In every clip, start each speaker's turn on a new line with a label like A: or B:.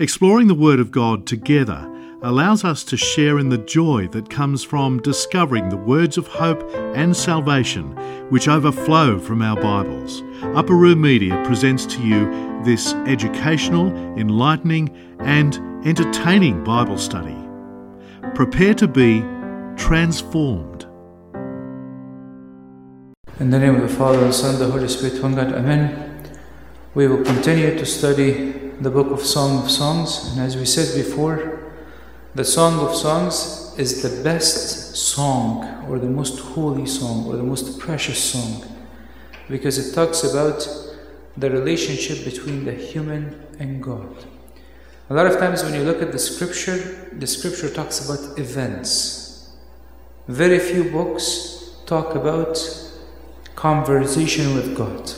A: Exploring the Word of God together allows us to share in the joy that comes from discovering the words of hope and salvation which overflow from our Bibles. Upper Room Media presents to you this educational, enlightening, and entertaining Bible study. Prepare to be transformed.
B: In the name of the Father, the Son, the Holy Spirit, one God, Amen. We will continue to study the book of Song of Songs, and as we said before, the Song of Songs is the best song, or the most holy song, or the most precious song, because it talks about the relationship between the human and God. A lot of times, when you look at the scripture, the scripture talks about events. Very few books talk about conversation with God.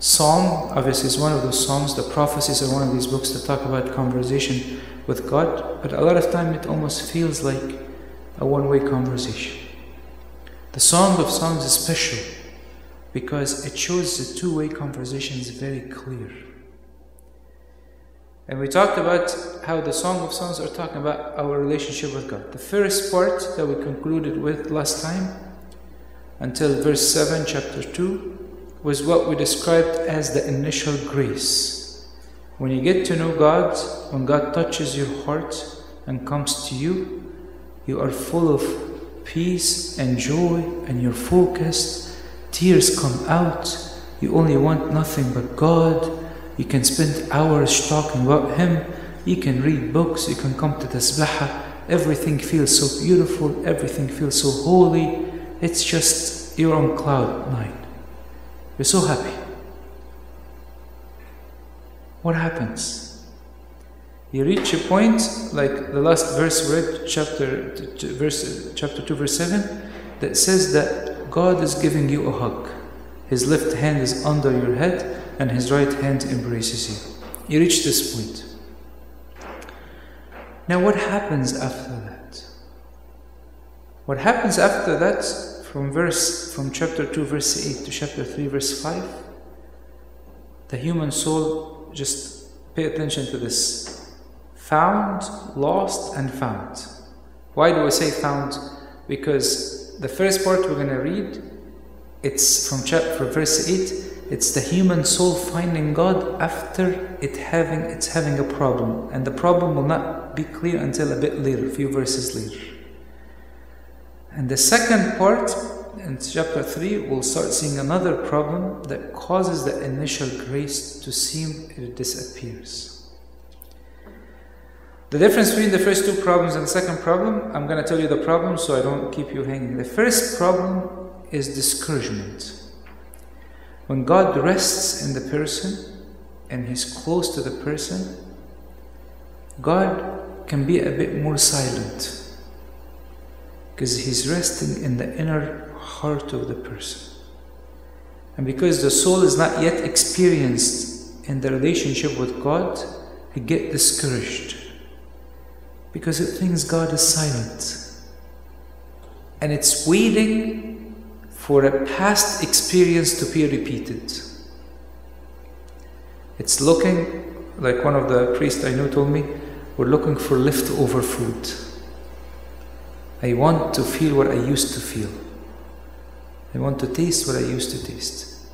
B: Psalm, obviously, is one of those Psalms. The prophecies are one of these books that talk about conversation with God, but a lot of time it almost feels like a one way conversation. The Song of Songs is special because it shows the two way conversation is very clear. And we talked about how the Song of Songs are talking about our relationship with God. The first part that we concluded with last time, until verse 7, chapter 2, was what we described as the initial grace. When you get to know God, when God touches your heart and comes to you, you are full of peace and joy and you're focused. Tears come out. You only want nothing but God. You can spend hours talking about Him. You can read books. You can come to Tasbihah. Everything feels so beautiful. Everything feels so holy. It's just you're on cloud nine. You're so happy what happens? You reach a point like the last verse read, chapter verse chapter two, verse seven, that says that God is giving you a hug. His left hand is under your head, and His right hand embraces you. You reach this point. Now, what happens after that? What happens after that, from verse from chapter two, verse eight to chapter three, verse five? The human soul just pay attention to this. Found, lost, and found. Why do I say found? Because the first part we're going to read, it's from chapter verse 8. It's the human soul finding God after it having it's having a problem, and the problem will not be clear until a bit later, a few verses later. And the second part in chapter 3, we'll start seeing another problem that causes the initial grace to seem it disappears. The difference between the first two problems and the second problem, I'm going to tell you the problem so I don't keep you hanging. The first problem is discouragement. When God rests in the person and He's close to the person, God can be a bit more silent because He's resting in the inner heart of the person. And because the soul is not yet experienced in the relationship with God, it get discouraged because it thinks God is silent. And it's waiting for a past experience to be repeated. It's looking, like one of the priests I know told me, we're looking for leftover food. I want to feel what I used to feel. I want to taste what I used to taste.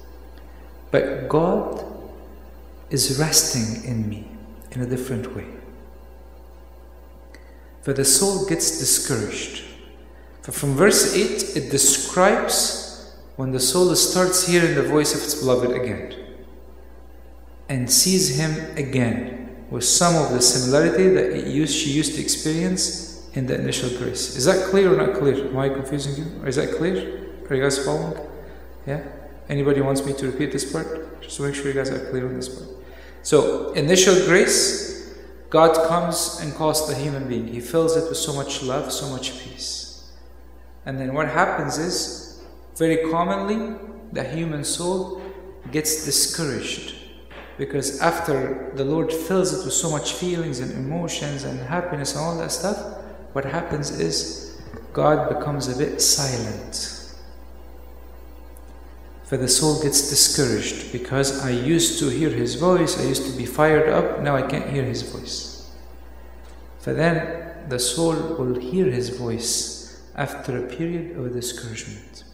B: But God is resting in me in a different way. For the soul gets discouraged. For from verse 8, it describes when the soul starts hearing the voice of its beloved again and sees him again with some of the similarity that it used, she used to experience in the initial grace. Is that clear or not clear? Am I confusing you? Is that clear? Are you guys following? Yeah? Anybody wants me to repeat this part? Just to make sure you guys are clear on this part. So, initial grace, God comes and calls the human being. He fills it with so much love, so much peace. And then what happens is, very commonly, the human soul gets discouraged. Because after the Lord fills it with so much feelings and emotions and happiness and all that stuff, what happens is God becomes a bit silent For the soul gets discouraged because I used to hear his voice, I used to be fired up, now I can't hear his voice. For then the soul will hear his voice after a period of discouragement.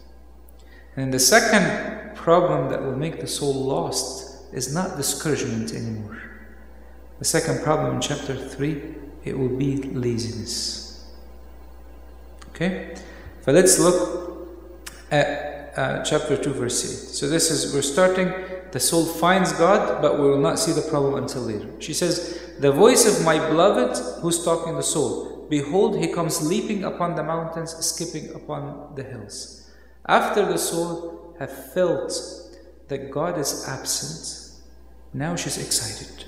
B: And the second problem that will make the soul lost is not discouragement anymore. The second problem in chapter 3, it will be laziness. Okay? But let's look at uh, chapter 2, verse 8. So this is, we're starting, the soul finds God, but we will not see the problem until later. She says, The voice of my beloved, who's talking the soul, behold, he comes leaping upon the mountains, skipping upon the hills. After the soul have felt that God is absent, now she's excited.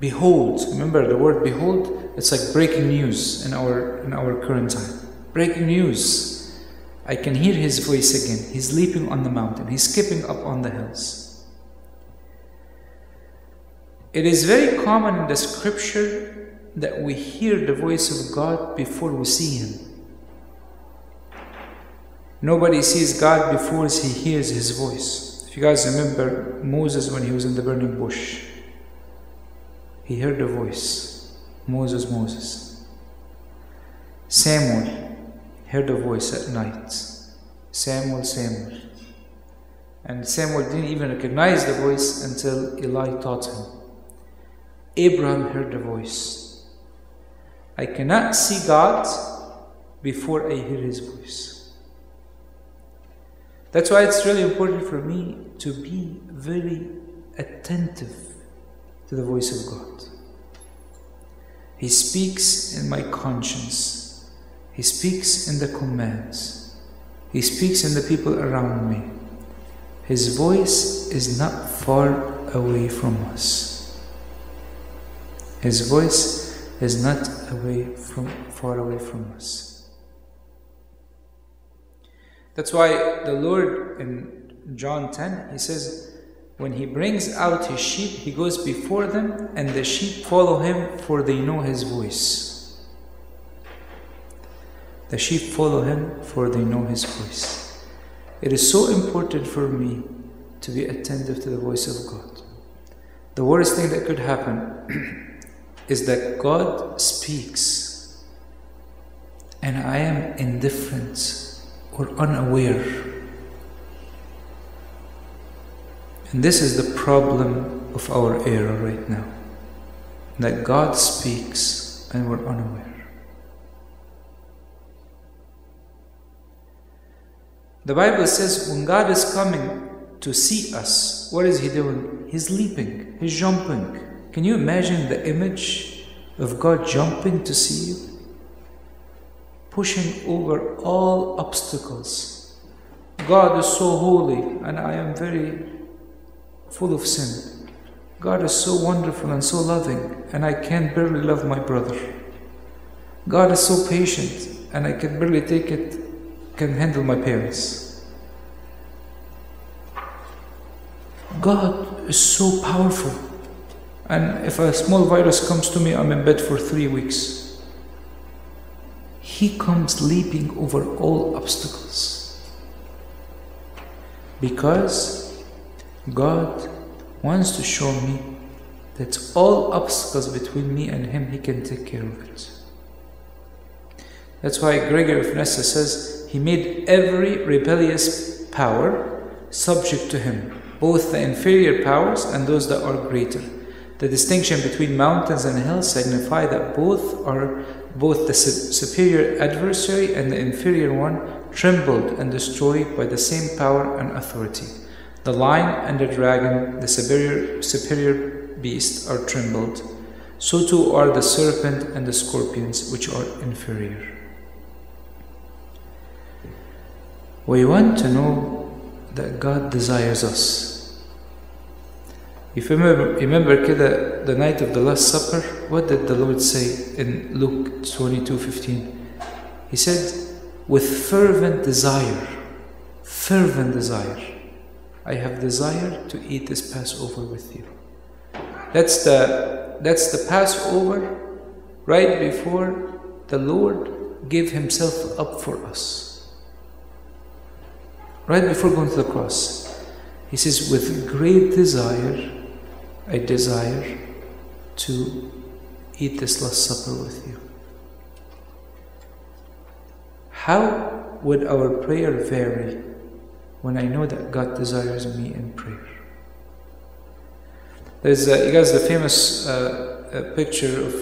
B: Behold, remember the word behold, it's like breaking news in our in our current time. Breaking news. I can hear his voice again. He's leaping on the mountain, he's skipping up on the hills. It is very common in the scripture that we hear the voice of God before we see him. Nobody sees God before he hears his voice. If you guys remember Moses when he was in the burning bush, he heard a voice Moses, Moses. Samuel heard a voice at night Samuel, Samuel. And Samuel didn't even recognize the voice until Eli taught him. Abraham heard the voice. I cannot see God before I hear his voice. That's why it's really important for me to be very attentive to the voice of God. He speaks in my conscience. He speaks in the commands. He speaks in the people around me. His voice is not far away from us. His voice is not away from far away from us. That's why the Lord in John 10 he says when he brings out his sheep he goes before them and the sheep follow him for they know his voice. The sheep follow him, for they know his voice. It is so important for me to be attentive to the voice of God. The worst thing that could happen is that God speaks and I am indifferent or unaware. And this is the problem of our era right now that God speaks and we're unaware. The Bible says when God is coming to see us, what is He doing? He's leaping, He's jumping. Can you imagine the image of God jumping to see you? Pushing over all obstacles. God is so holy, and I am very full of sin. God is so wonderful and so loving, and I can barely love my brother. God is so patient, and I can barely take it can handle my parents. God is so powerful. And if a small virus comes to me, I'm in bed for three weeks. He comes leaping over all obstacles. Because God wants to show me that all obstacles between me and Him, He can take care of it. That's why Gregory of Nyssa says he made every rebellious power subject to him, both the inferior powers and those that are greater. The distinction between mountains and hills signify that both are both the superior adversary and the inferior one trembled and destroyed by the same power and authority. The lion and the dragon, the superior, superior beast, are trembled. So too are the serpent and the scorpions, which are inferior. We want to know that God desires us. If you remember, remember the, the night of the Last Supper, what did the Lord say in Luke 22 15? He said, With fervent desire, fervent desire, I have desired to eat this Passover with you. That's the, that's the Passover right before the Lord gave Himself up for us right before going to the cross, he says, With great desire, I desire to eat this Last Supper with you. How would our prayer vary when I know that God desires me in prayer? There's, uh, you guys, the famous uh, uh picture of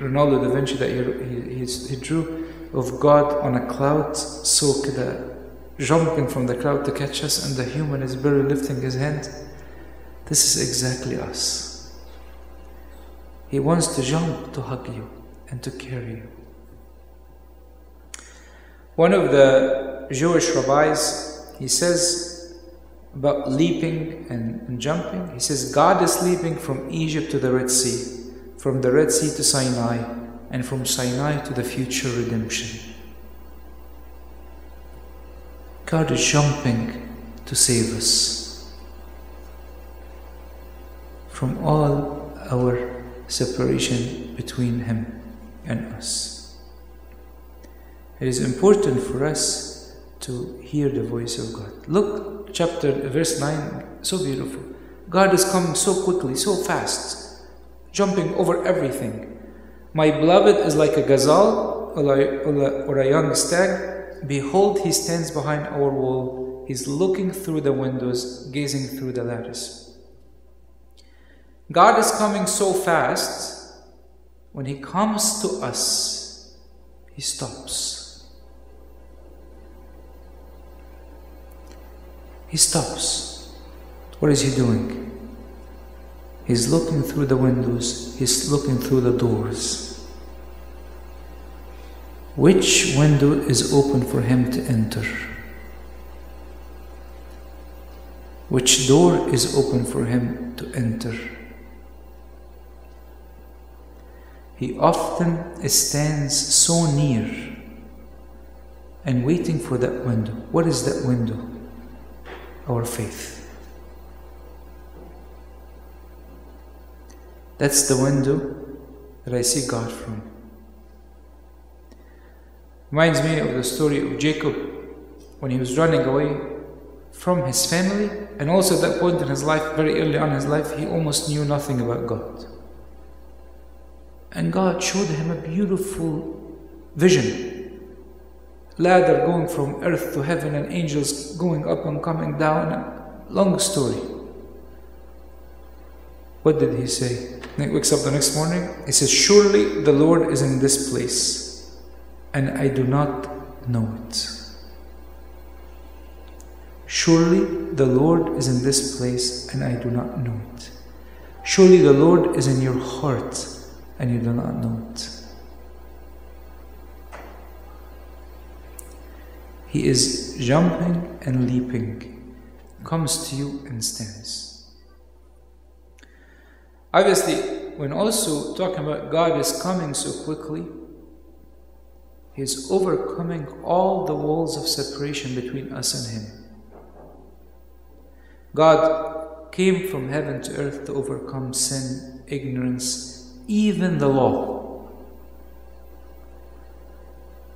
B: Ronaldo da Vinci that he, he, he drew of God on a cloud soaked uh, jumping from the cloud to catch us, and the human is barely lifting his hand. This is exactly us. He wants to jump to hug you and to carry you. One of the Jewish rabbis, he says about leaping and, and jumping, he says, God is leaping from Egypt to the Red Sea, from the Red Sea to Sinai, and from Sinai to the future redemption. God is jumping to save us from all our separation between Him and us. It is important for us to hear the voice of God. Look, chapter verse 9, so beautiful. God is coming so quickly, so fast, jumping over everything. My beloved is like a gazelle or a, young stag Behold, he stands behind our wall. He's looking through the windows, gazing through the lattice. God is coming so fast, when he comes to us, he stops. He stops. What is he doing? He's looking through the windows, he's looking through the doors. Which window is open for him to enter? Which door is open for him to enter? He often stands so near and waiting for that window. What is that window? Our faith. That's the window that I see God from. Reminds me of the story of Jacob when he was running away from his family, and also at that point in his life, very early on in his life, he almost knew nothing about God. And God showed him a beautiful vision ladder going from earth to heaven, and angels going up and coming down. Long story. What did he say? He wakes up the next morning. He says, Surely the Lord is in this place and I do not know it. Surely the Lord is in this place and I do not know it. Surely the Lord is in your heart and you do not know it. He is jumping and leaping, comes to you and stands. Obviously, when also talking about God is coming so quickly, he is overcoming all the walls of separation between us and Him. God came from heaven to earth to overcome sin, ignorance, even the law.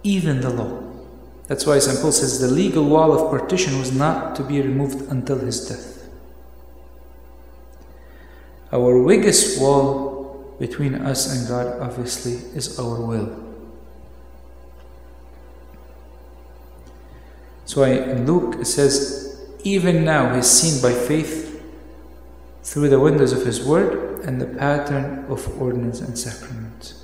B: Even the law. That's why St. Paul says the legal wall of partition was not to be removed until his death. Our biggest wall between us and God, obviously, is our will. So in Luke it says, even now he's seen by faith through the windows of his word and the pattern of ordinance and sacrament.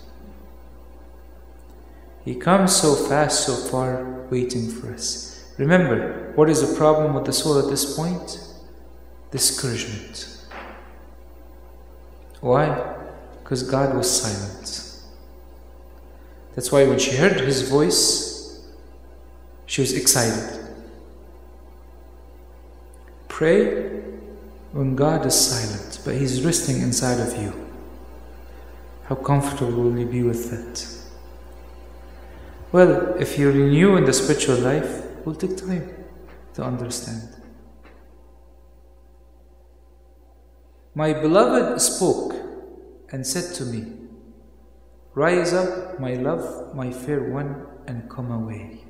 B: He comes so fast, so far, waiting for us. Remember, what is the problem with the soul at this point? Discouragement. Why? Because God was silent. That's why when she heard his voice, she was excited. Pray when God is silent, but He's resting inside of you. How comfortable will you be with that? Well, if you're new in the spiritual life, it will take time to understand. My beloved spoke and said to me, Rise up, my love, my fair one, and come away.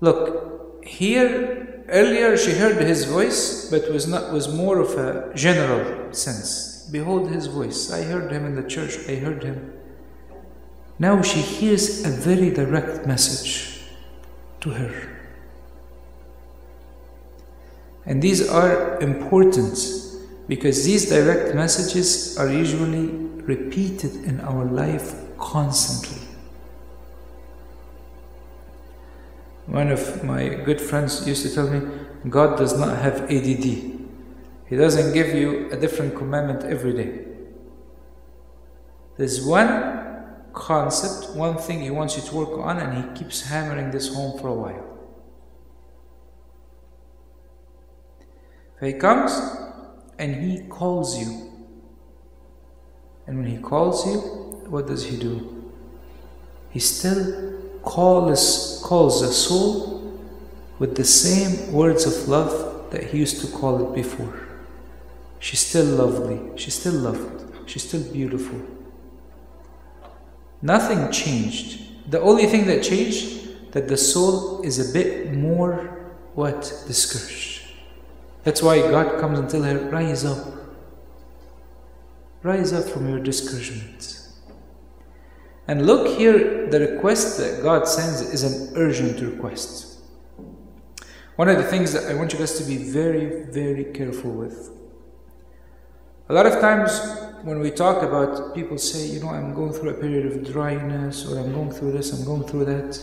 B: Look, here earlier she heard his voice, but was not was more of a general sense. Behold his voice. I heard him in the church. I heard him. Now she hears a very direct message to her. And these are important because these direct messages are usually repeated in our life constantly. One of my good friends used to tell me, God does not have ADD. He doesn't give you a different commandment every day. There's one concept, one thing He wants you to work on, and He keeps hammering this home for a while. He comes and He calls you. And when He calls you, what does He do? He still calls, calls the soul with the same words of love that He used to call it before. She's still lovely, she's still loved, she's still beautiful. Nothing changed. The only thing that changed that the soul is a bit more what discouraged. That's why God comes and tells her, Rise up. Rise up from your discouragement. And look here, the request that God sends is an urgent request. One of the things that I want you guys to be very, very careful with. A lot of times when we talk about people say, you know, I'm going through a period of dryness, or I'm going through this, I'm going through that.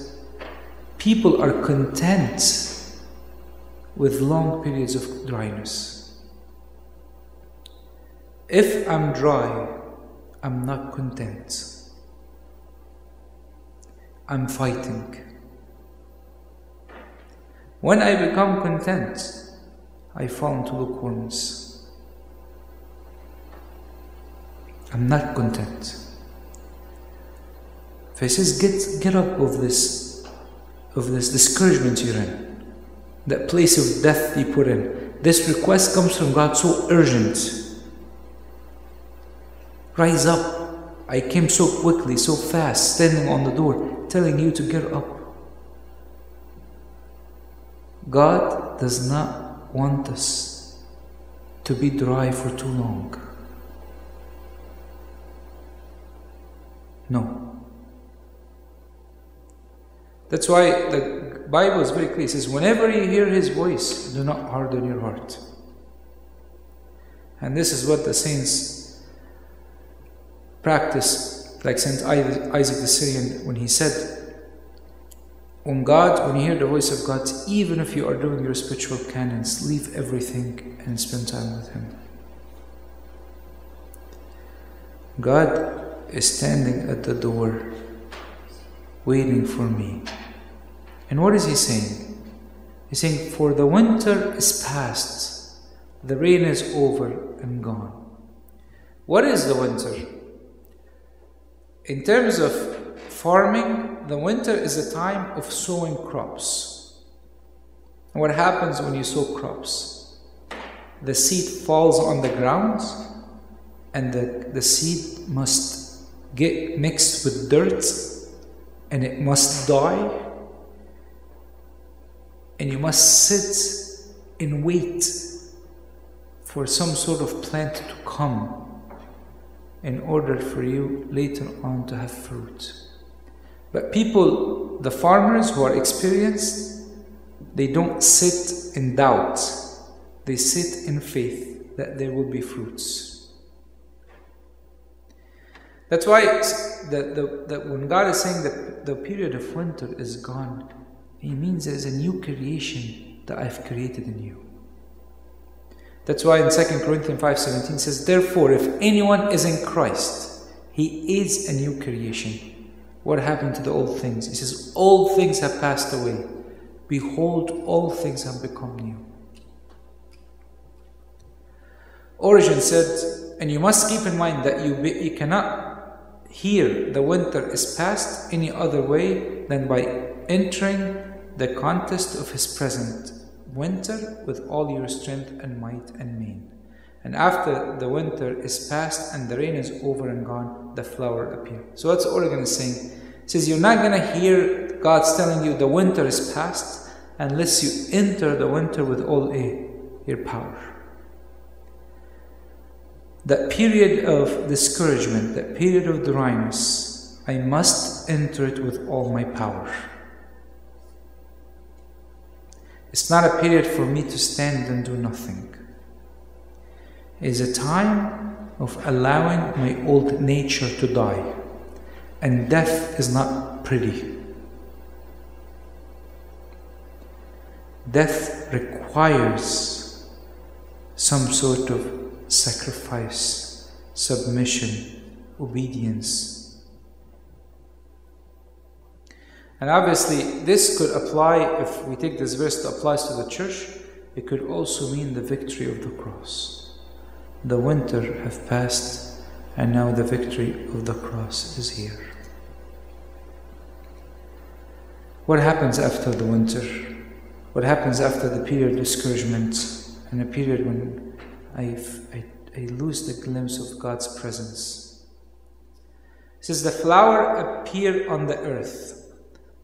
B: People are content with long periods of dryness. If I'm dry, I'm not content. I'm fighting. When I become content, I fall into lukewarmness. I'm not content. If he says, get, get up of this, of this discouragement you're in that place of death you put in. This request comes from God so urgent. Rise up. I came so quickly, so fast, standing on the door, telling you to get up. God does not want us to be dry for too long. No. That's why the Bible is very clear. It says, whenever you hear his voice, do not harden your heart. And this is what the saints practice, like Saint Isaac the Syrian, when he said, when God, when you hear the voice of God, even if you are doing your spiritual canons, leave everything and spend time with Him. God is standing at the door, waiting for me. And what is he saying? He's saying, For the winter is past, the rain is over and gone. What is the winter? In terms of farming, the winter is a time of sowing crops. And what happens when you sow crops? The seed falls on the ground, and the, the seed must get mixed with dirt, and it must die and you must sit and wait for some sort of plant to come in order for you later on to have fruit. But people, the farmers who are experienced, they don't sit in doubt, they sit in faith that there will be fruits. That's why the, the, the, when God is saying that the period of winter is gone, he means there's a new creation that I've created in you. That's why in 2 Corinthians 5:17 says, Therefore, if anyone is in Christ, he is a new creation. What happened to the old things? He says, All things have passed away. Behold, all things have become new. Origen said, and you must keep in mind that you, be, you cannot hear the winter is past any other way than by entering the contest of his present winter with all your strength and might and main. And after the winter is past and the rain is over and gone, the flower appears. So what's Origen is saying? He says you're not gonna hear God's telling you the winter is past unless you enter the winter with all a, your power. That period of discouragement, that period of dryness, I must enter it with all my power. It's not a period for me to stand and do nothing. It's a time of allowing my old nature to die. And death is not pretty. Death requires some sort of sacrifice, submission, obedience. And obviously, this could apply, if we take this verse that applies to the church, it could also mean the victory of the cross. The winter have passed, and now the victory of the cross is here. What happens after the winter? What happens after the period of discouragement and a period when I've, I, I lose the glimpse of God's presence? It says, The flower appeared on the earth.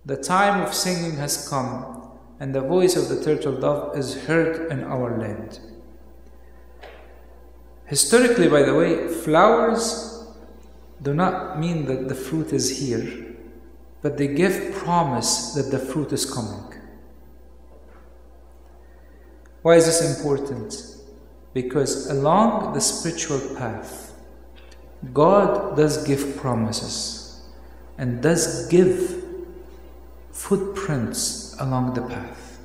B: The time of singing has come, and the voice of the turtle dove is heard in our land. Historically, by the way, flowers do not mean that the fruit is here, but they give promise that the fruit is coming. Why is this important? Because along the spiritual path, God does give promises and does give footprints along the path.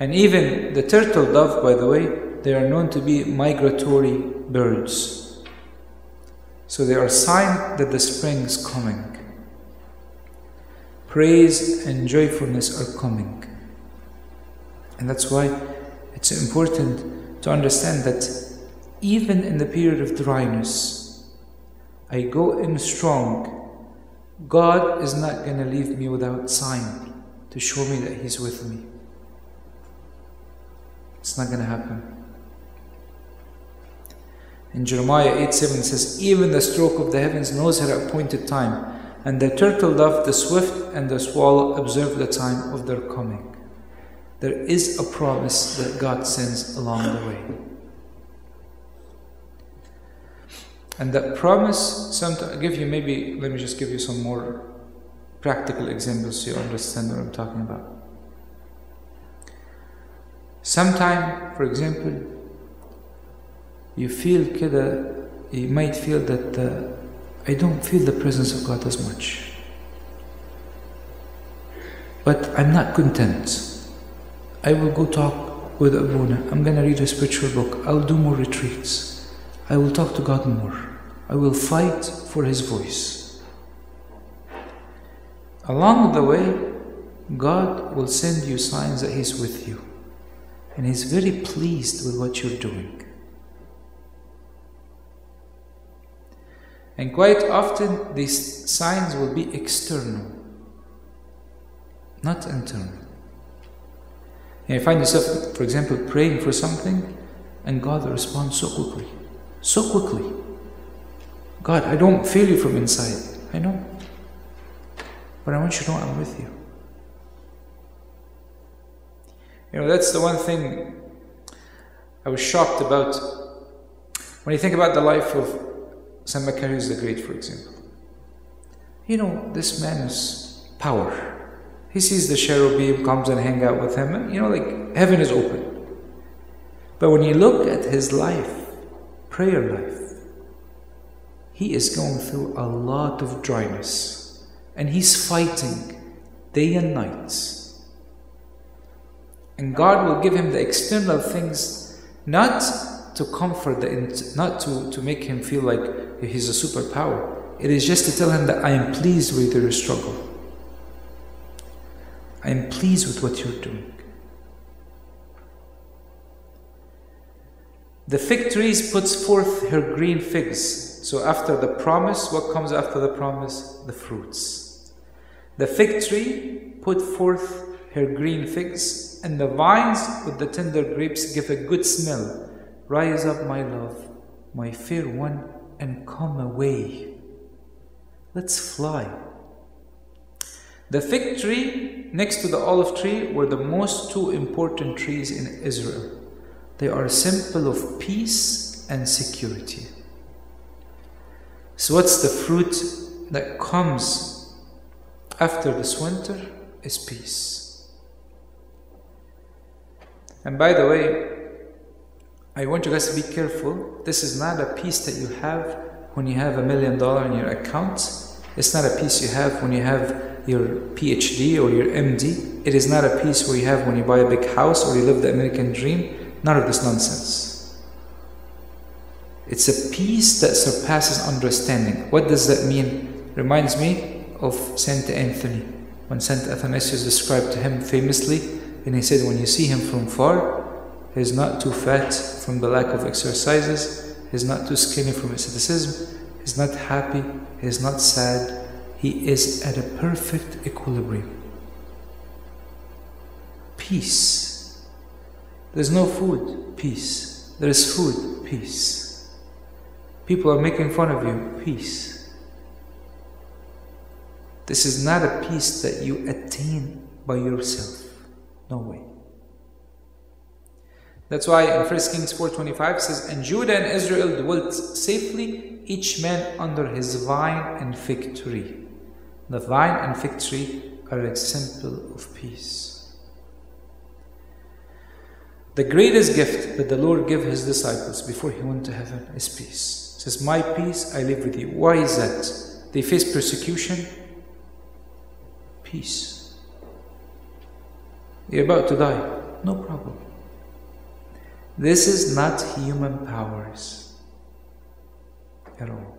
B: And even the turtle dove, by the way, they are known to be migratory birds. So they are a sign that the spring is coming. Praise and joyfulness are coming. And that's why it's important to understand that even in the period of dryness, I go in strong. God is not going to leave me without sign to show me that He's with me. It's not going to happen. In Jeremiah 8 7 says, Even the stroke of the heavens knows her appointed time, and the turtle dove, the swift, and the swallow observe the time of their coming there is a promise that God sends along the way. And that promise, sometimes, give you maybe, let me just give you some more practical examples so you understand what I'm talking about. Sometime, for example, you feel kida, you might feel that uh, I don't feel the presence of God as much. But I'm not content. I will go talk with Abuna. I'm going to read a spiritual book. I'll do more retreats. I will talk to God more. I will fight for His voice. Along the way, God will send you signs that He's with you. And He's very pleased with what you're doing. And quite often, these signs will be external, not internal. And you find yourself, for example, praying for something and God responds so quickly. So quickly. God, I don't feel you from inside. I know. But I want you to know I'm with you. You know, that's the one thing I was shocked about when you think about the life of Saint Macarius the Great, for example. You know, this man is power. He sees the cherubim, comes and hang out with him. You know, like heaven is open. But when you look at his life, prayer life, he is going through a lot of dryness. And he's fighting day and night. And God will give him the external things not to comfort, the, not to, to make him feel like he's a superpower. It is just to tell him that I am pleased with your struggle. I am pleased with what you're doing. The fig tree puts forth her green figs. So after the promise, what comes after the promise? The fruits. The fig tree put forth her green figs, and the vines with the tender grapes give a good smell. Rise up, my love, my fair one, and come away. Let's fly. The fig tree next to the olive tree were the most two important trees in Israel. They are a symbol of peace and security. So, what's the fruit that comes after this winter? Is peace. And by the way, I want you guys to be careful. This is not a peace that you have when you have a million dollar in your account. It's not a peace you have when you have your PhD or your MD. It is not a peace where you have when you buy a big house or you live the American dream. None of this nonsense. It's a peace that surpasses understanding. What does that mean? Reminds me of Saint Anthony. When Saint Athanasius described him famously, and he said, When you see him from far, he's not too fat from the lack of exercises, he's not too skinny from asceticism, he's not happy, he's not sad, he is at a perfect equilibrium. Peace. There's no food, peace. There is food, peace. People are making fun of you, peace. This is not a peace that you attain by yourself. No way. That's why in 1 Kings 4.25 says, And Judah and Israel dwelt safely, each man under his vine and fig tree. The vine and fig tree are a symbol of peace. The greatest gift that the Lord gave his disciples before he went to heaven is peace. Says, My peace I live with you. Why is that? They face persecution. Peace. They're about to die. No problem. This is not human powers at all.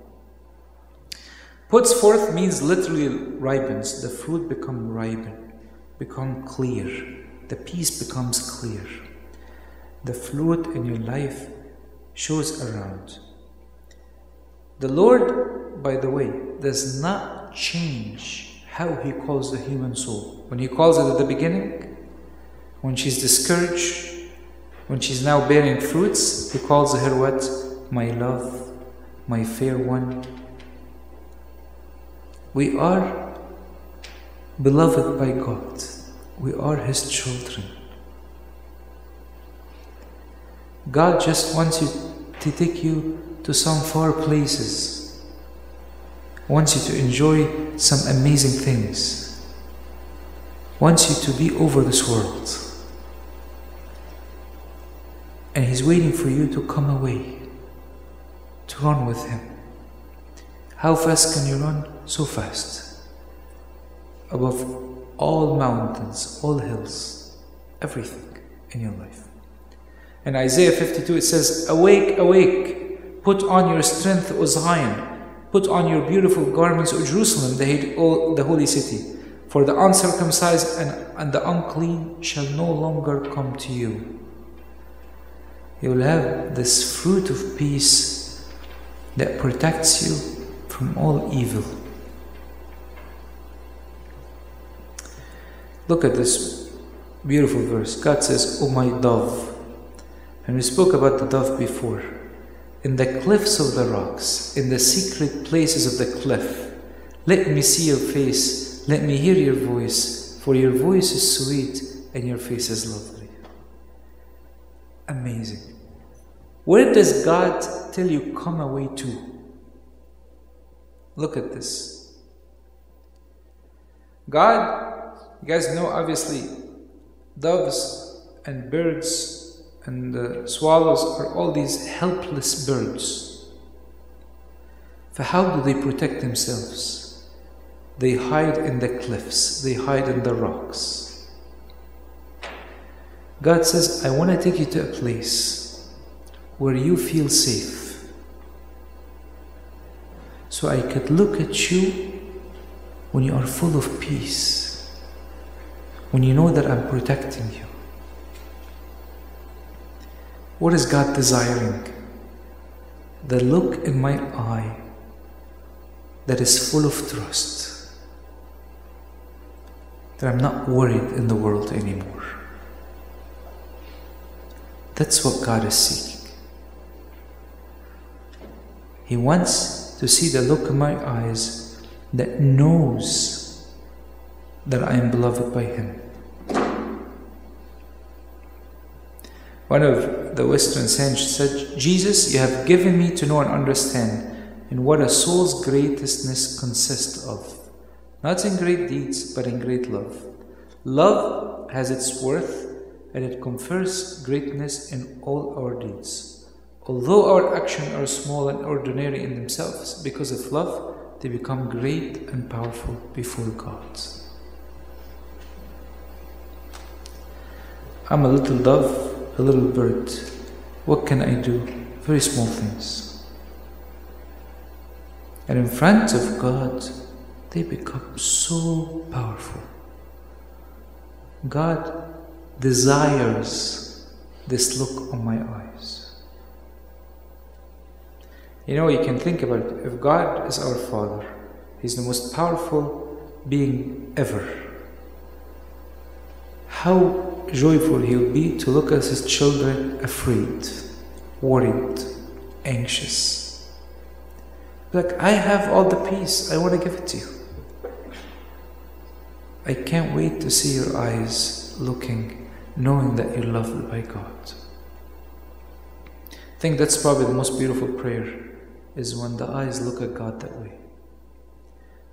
B: Puts forth means literally ripens. The fruit become ripen, become clear. The peace becomes clear. The fruit in your life shows around. The Lord, by the way, does not change how He calls the human soul. When He calls it at the beginning, when she's discouraged, when she's now bearing fruits, He calls her what? My love, my fair one. We are beloved by God, we are His children. God just wants you to take you to some far places, wants you to enjoy some amazing things, wants you to be over this world. And He's waiting for you to come away, to run with Him. How fast can you run? So fast. Above all mountains, all hills, everything in your life. In Isaiah 52 it says, Awake, awake, put on your strength, O Zion, put on your beautiful garments, O Jerusalem, the, holy city. For the uncircumcised and, and the unclean shall no longer come to you. You will have this fruit of peace that protects you from all evil. Look at this beautiful verse. God says, O my dove. And we spoke about the dove before. In the cliffs of the rocks, in the secret places of the cliff, let me see your face, let me hear your voice, for your voice is sweet and your face is lovely. Amazing. Where does God tell you come away to? Look at this. God, you guys know obviously, doves and birds and the swallows are all these helpless birds. For how do they protect themselves? They hide in the cliffs, they hide in the rocks. God says, I want to take you to a place where you feel safe. So I could look at you when you are full of peace, when you know that I'm protecting you. What is God desiring? The look in my eye that is full of trust. That I'm not worried in the world anymore. That's what God is seeking. He wants to see the look in my eyes that knows that I am beloved by Him. One of the Western saints said, Jesus, you have given me to know and understand in what a soul's greatestness consists of. Not in great deeds, but in great love. Love has its worth and it confers greatness in all our deeds. Although our actions are small and ordinary in themselves, because of love, they become great and powerful before God. I'm a little dove, a little bird. What can I do? Very small things. And in front of God, they become so powerful. God desires this look on my eyes. You know, you can think about it. If God is our Father, He's the most powerful being ever. How joyful He will be to look at His children afraid, worried, anxious. Like, I have all the peace, I want to give it to you. I can't wait to see your eyes looking knowing that you're loved by God. I think that's probably the most beautiful prayer is when the eyes look at God that way.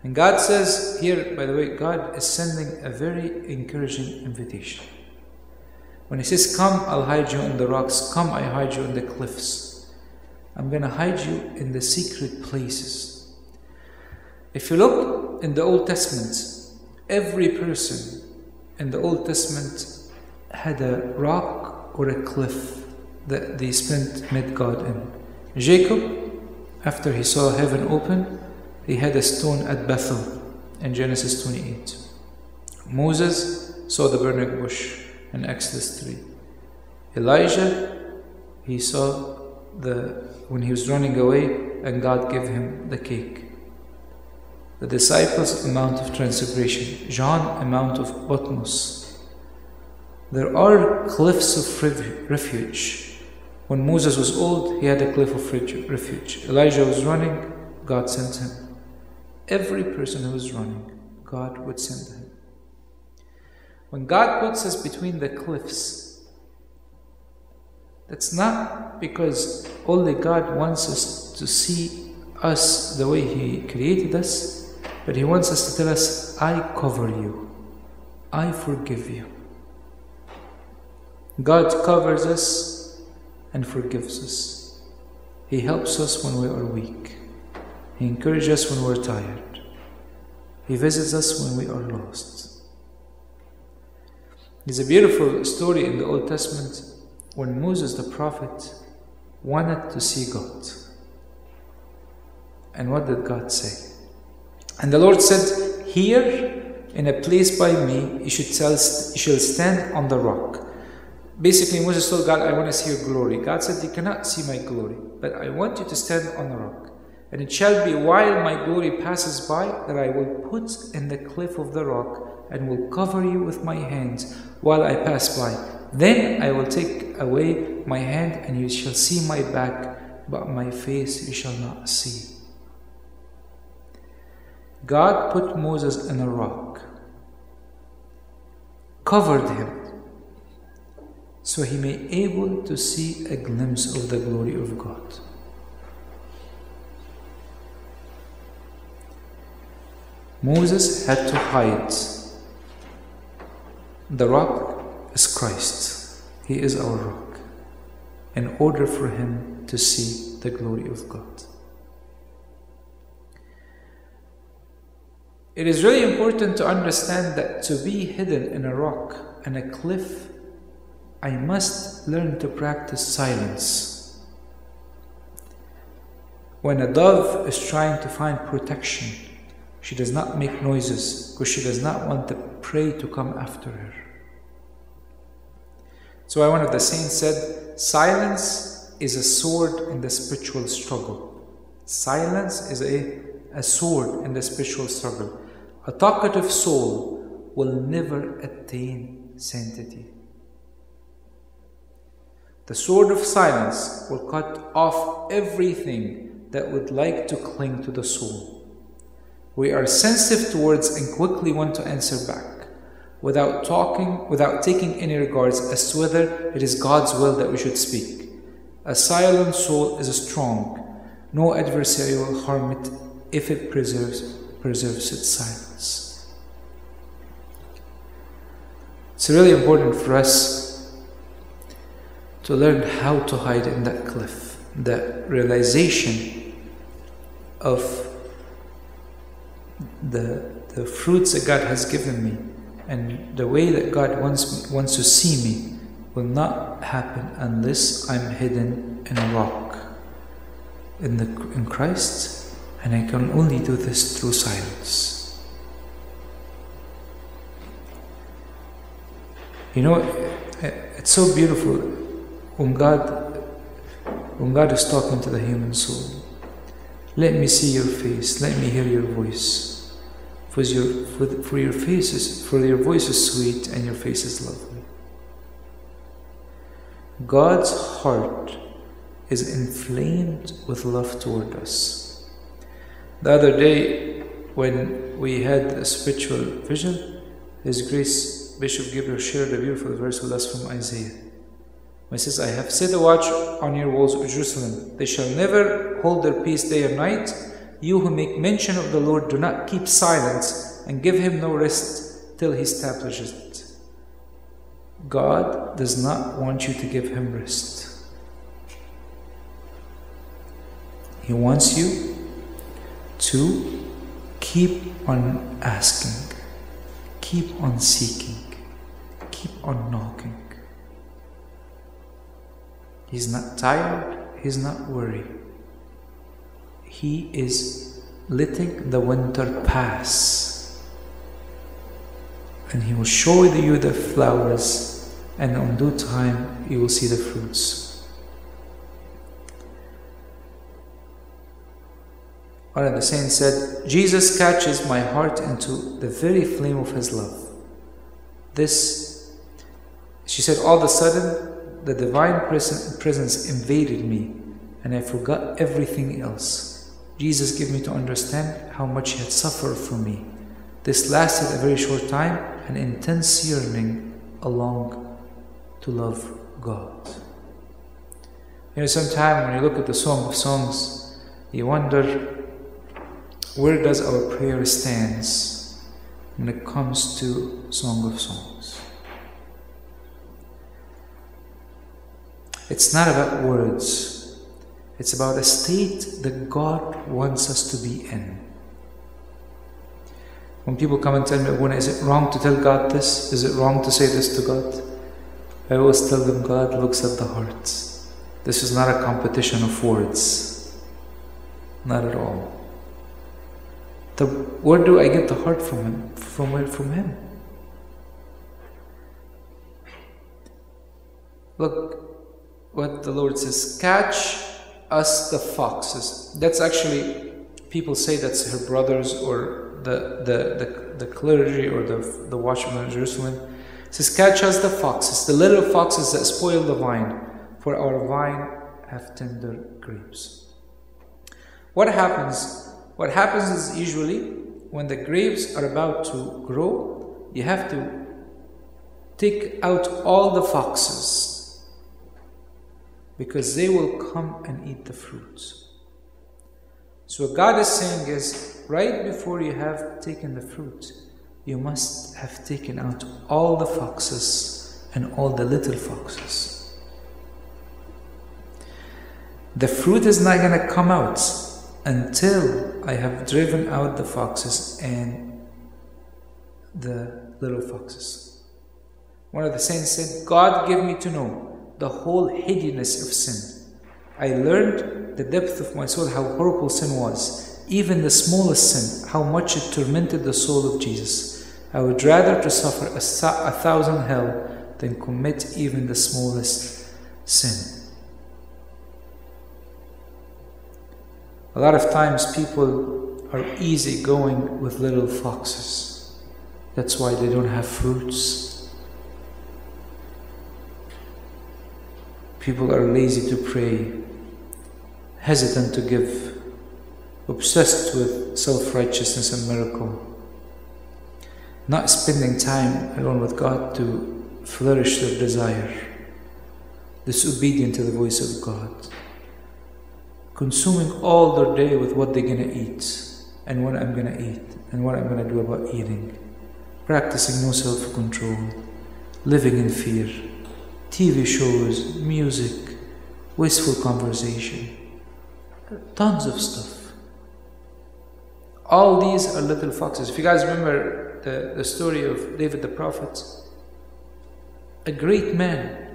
B: And God says here, by the way, God is sending a very encouraging invitation. When He says, Come, I'll hide you in the rocks, come, I hide you in the cliffs. I'm going to hide you in the secret places. If you look in the Old Testament, every person in the Old Testament had a rock or a cliff that they spent met God in. Jacob, after he saw heaven open, he had a stone at Bethel in Genesis 28. Moses saw the burning bush in Exodus 3. Elijah, he saw the when he was running away and God gave him the cake. The disciples, a mount of transfiguration. John, a mount of Patmos. There are cliffs of refuge. When Moses was old, he had a cliff of refuge. Elijah was running, God sent him. Every person who was running, God would send him. When God puts us between the cliffs, that's not because only God wants us to see us the way He created us, but He wants us to tell us, I cover you, I forgive you. God covers us and forgives us. He helps us when we are weak. He encourages us when we're tired. He visits us when we are lost. There's a beautiful story in the Old Testament when Moses the prophet wanted to see God. And what did God say? And the Lord said, Here in a place by me, you should tell, you shall stand on the rock. Basically, Moses told God, I want to see your glory. God said, You cannot see my glory, but I want you to stand on the rock. And it shall be while my glory passes by that I will put in the cliff of the rock and will cover you with my hands while I pass by. Then I will take away my hand and you shall see my back, but my face you shall not see. God put Moses in a rock, covered him so he may able to see a glimpse of the glory of God. Moses had to hide. The rock is Christ. He is our rock. In order for him to see the glory of God. It is really important to understand that to be hidden in a rock and a cliff I must learn to practice silence. When a dove is trying to find protection, she does not make noises because she does not want the prey to come after her. So, one of the saints said, Silence is a sword in the spiritual struggle. Silence is a, a sword in the spiritual struggle. A talkative soul will never attain sanctity. The sword of silence will cut off everything that would like to cling to the soul. We are sensitive towards and quickly want to answer back, without talking, without taking any regards as to whether it is God's will that we should speak. A silent soul is strong. No adversary will harm it if it preserves, preserves its silence. It's really important for us to learn how to hide in that cliff, that realization of the, the fruits that God has given me and the way that God wants, wants to see me will not happen unless I'm hidden in a rock in, the, in Christ, and I can only do this through silence. You know, it's so beautiful when God when God is talking to the human soul. Let me see your face, let me hear your voice. For your, for, for your face is, for your voice is sweet and your face is lovely. God's heart is inflamed with love toward us. The other day, when we had a spiritual vision, His Grace Bishop Gabriel shared a beautiful verse with us from Isaiah. He says, I have set a watch on your walls, Jerusalem. They shall never hold their peace day or night. You who make mention of the Lord, do not keep silence and give him no rest till he establishes it. God does not want you to give him rest. He wants you to keep on asking, keep on seeking, keep on knocking. He's not tired, he's not worried. He is letting the winter pass. And he will show you the flowers, and on due time you will see the fruits. One of the saints said, Jesus catches my heart into the very flame of his love. This, she said, all of a sudden, the divine presence invaded me and I forgot everything else. Jesus gave me to understand how much He had suffered for me. This lasted a very short time, an intense yearning along to love God. You know, sometimes when you look at the Song of Songs, you wonder where does our prayer stands when it comes to Song of Songs. It's not about words, it's about a state that God wants us to be in. When people come and tell me, when is it wrong to tell God this? Is it wrong to say this to God? I always tell them God looks at the hearts. This is not a competition of words. Not at all. The, where do I get the heart from him? From where? From him. Look, what the Lord says, catch us the foxes. That's actually, people say that's her brothers or the, the, the, the clergy or the, the watchmen of Jerusalem. It says, catch us the foxes, the little foxes that spoil the vine, for our vine have tender grapes. What happens? What happens is usually when the grapes are about to grow, you have to take out all the foxes because they will come and eat the fruits. So, what God is saying is right before you have taken the fruit, you must have taken out all the foxes and all the little foxes. The fruit is not going to come out until I have driven out the foxes and the little foxes. One of the saints said, God give me to know the whole hideousness of sin. I learned the depth of my soul, how horrible sin was. Even the smallest sin, how much it tormented the soul of Jesus. I would rather to suffer a, a thousand hell than commit even the smallest sin. A lot of times people are easy going with little foxes. That's why they don't have fruits. People are lazy to pray, hesitant to give. obsessed with self righteousness and miracle, not spending time alone with God to flourish their desire, disobedient to the voice of God, consuming all their day with what they're going to eat and what I'm going to eat and what I'm going to do about eating, practicing no self control, living in fear, TV shows, music, wasteful conversation, tons of stuff. All these are little foxes. If you guys remember the, the story of David the prophet, a great man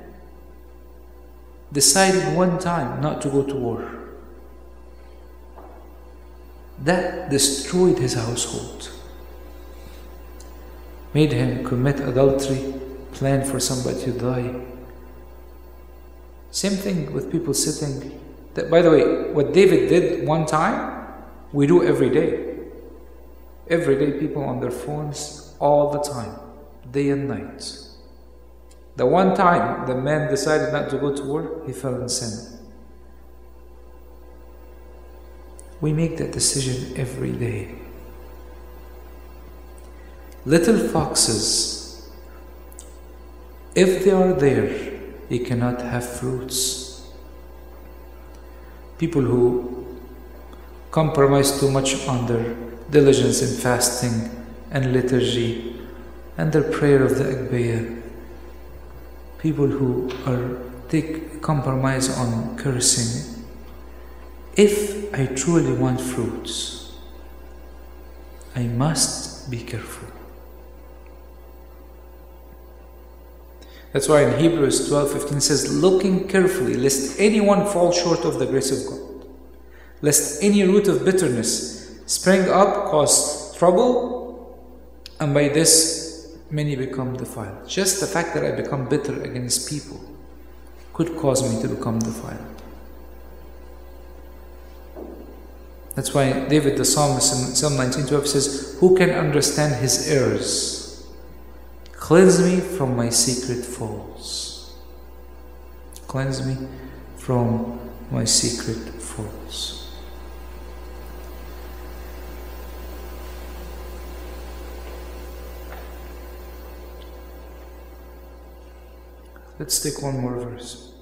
B: decided one time not to go to war. That destroyed his household, made him commit adultery, plan for somebody to die. Same thing with people sitting. That, by the way, what David did one time, we do every day. Every day, people on their phones all the time, day and night. The one time the man decided not to go to war, he fell in sin. We make that decision every day. Little foxes, if they are there, they cannot have fruits. People who compromise too much on their diligence in fasting and liturgy and their prayer of the Agpeya. People who are take compromise on cursing. If I truly want fruits, I must be careful. That's why in Hebrews 12 15 says, Looking carefully, lest anyone fall short of the grace of God, lest any root of bitterness spring up, cause trouble, and by this many become defiled. Just the fact that I become bitter against people could cause me to become defiled. That's why David the psalmist in Psalm 19 12 says, Who can understand his errors? Cleanse me from my secret faults. Cleanse me from my secret faults. Let's take one more verse.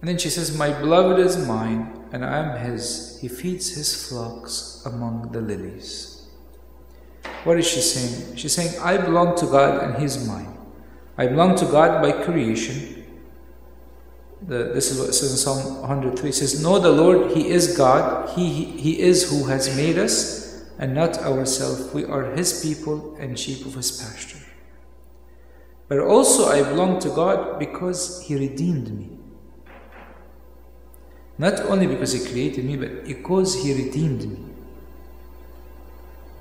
B: And then she says, My beloved is mine, and I am his. He feeds his flocks among the lilies. What is she saying? She's saying, I belong to God and He's mine. I belong to God by creation. The, this is what it says in Psalm 103. It says, Know the Lord, He is God. He, he, he is who has made us and not ourselves. We are His people and sheep of His pasture. But also, I belong to God because He redeemed me. Not only because He created me, but because He redeemed me.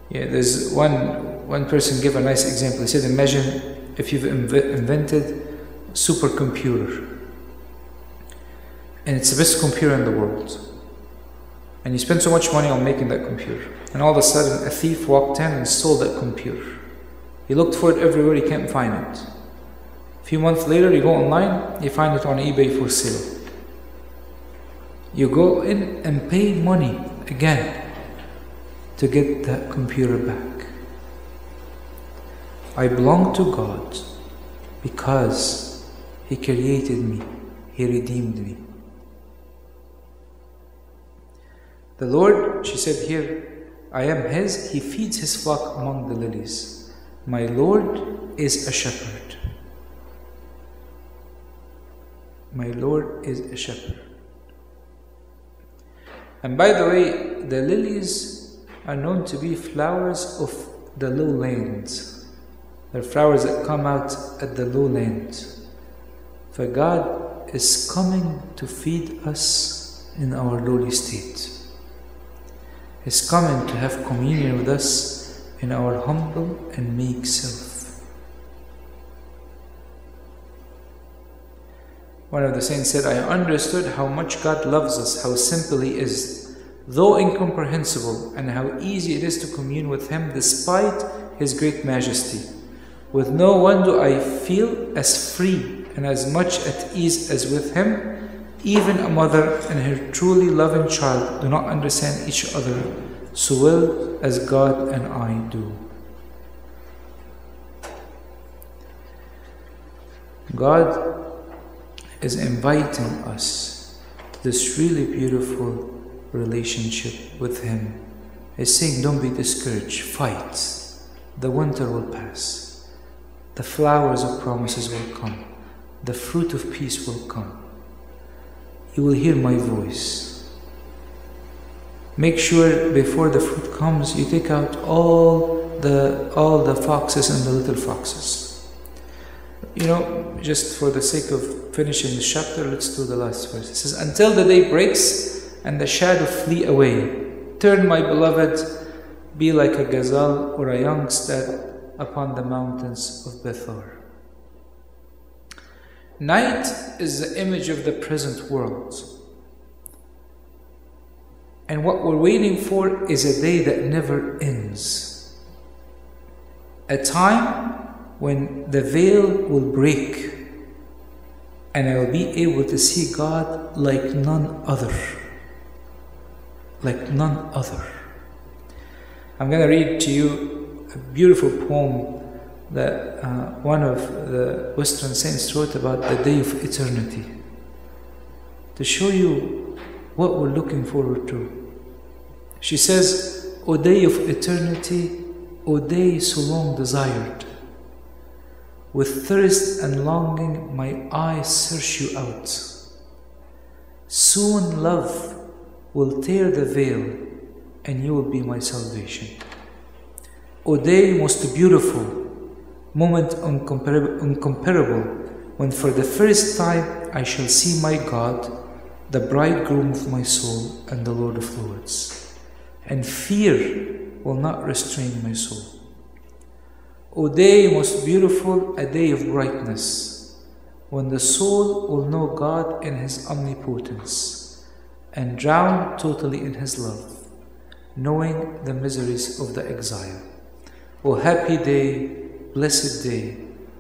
B: Yeah, there's one one person gave a nice example. He said, imagine if you've inv- invented supercomputer, and it's the best computer in the world, and you spend so much money on making that computer, and all of a sudden a thief walked in and stole that computer. He looked for it everywhere, he can't find it. A few months later, you go online, you find it on eBay for sale. You go in and pay money again to get that computer back. I belong to God because He created me, He redeemed me. The Lord, she said here, I am His, He feeds His flock among the lilies. My Lord is a shepherd. My Lord is a shepherd. And by the way, the lilies are known to be flowers of the lowlands. They're flowers that come out at the lowlands. For God is coming to feed us in our lowly state. He's coming to have communion with us in our humble and meek self. One of the saints said, I understood how much God loves us, how simple He is though incomprehensible, and how easy it is to commune with Him despite His great majesty. With no one do I feel as free and as much at ease as with Him, even a mother and her truly loving child do not understand each other so well as God and I do. God is inviting us to this really beautiful relationship with Him. He's saying, Don't be discouraged, fight. The winter will pass, the flowers of promises will come, the fruit of peace will come. You will hear my voice. Make sure before the fruit comes, you take out all the all the foxes and the little foxes you know, just for the sake of finishing the chapter, let's do the last verse. It says, Until the day breaks and the shadow flee away, turn, my beloved, be like a gazelle or a young stag upon the mountains of Bethor. Night is the image of the present world. And what we're waiting for is a day that never ends. A time when the veil will break and I will be able to see God like none other. Like none other. I'm going to read to you a beautiful poem that uh, one of the Western saints wrote about the day of eternity to show you what we're looking forward to. She says, O day of eternity, O day so long desired, with thirst and longing, my eyes search you out. Soon love will tear the veil, and you will be my salvation. O day most beautiful, moment uncomparable, uncomparable, when for the first time I shall see my God, the bridegroom of my soul and the Lord of Lords, and fear will not restrain my soul. O day most beautiful, a day of brightness, when the soul will know God in His omnipotence and drown totally in His love, knowing the miseries of the exile. O happy day, blessed day,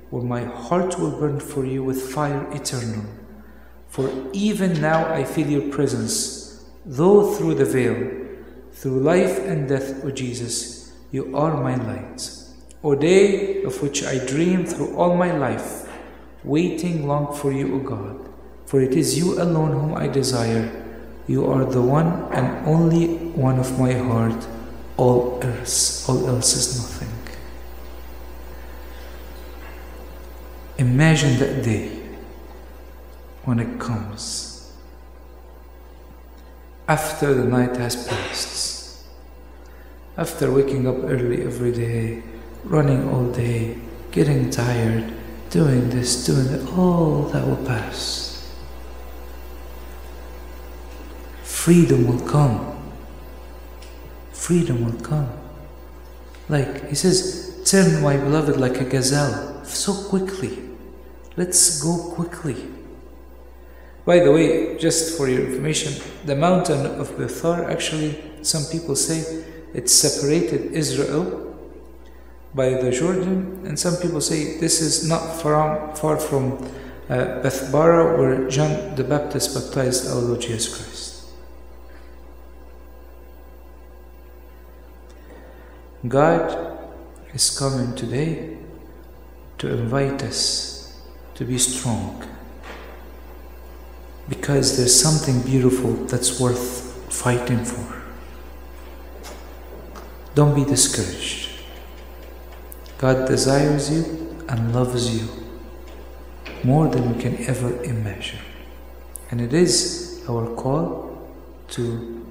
B: where my heart will burn for you with fire eternal. For even now I feel your presence, though through the veil, through life and death, O Jesus, you are my light. O day of which I dream through all my life, waiting long for you, O God. For it is you alone whom I desire. You are the one and only one of my heart. All else, all else is nothing. Imagine that day when it comes. After the night has passed, after waking up early every day, running all day, getting tired, doing this, doing that, all that will pass. Freedom will come. Freedom will come. Like he says, turn my beloved like a gazelle so quickly. Let's go quickly. By the way, just for your information, the mountain of Bethor actually, some people say it separated Israel by the Jordan, and some people say this is not far, far from uh, Bethbara, where John the Baptist baptized our Lord Jesus Christ. God is coming today to invite us to be strong because there's something beautiful that's worth fighting for. Don't be discouraged. God desires you and loves you more than we can ever imagine. And it is our call to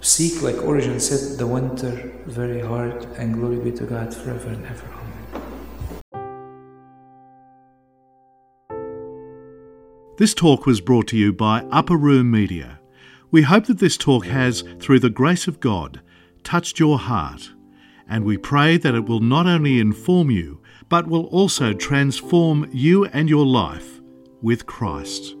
B: seek, like Origen said, the winter very hard, and glory be to God forever and ever. Amen.
A: This talk was brought to you by Upper Room Media. We hope that this talk has, through the grace of God, touched your heart and we pray that it will not only inform you, but will also transform you and your life with Christ.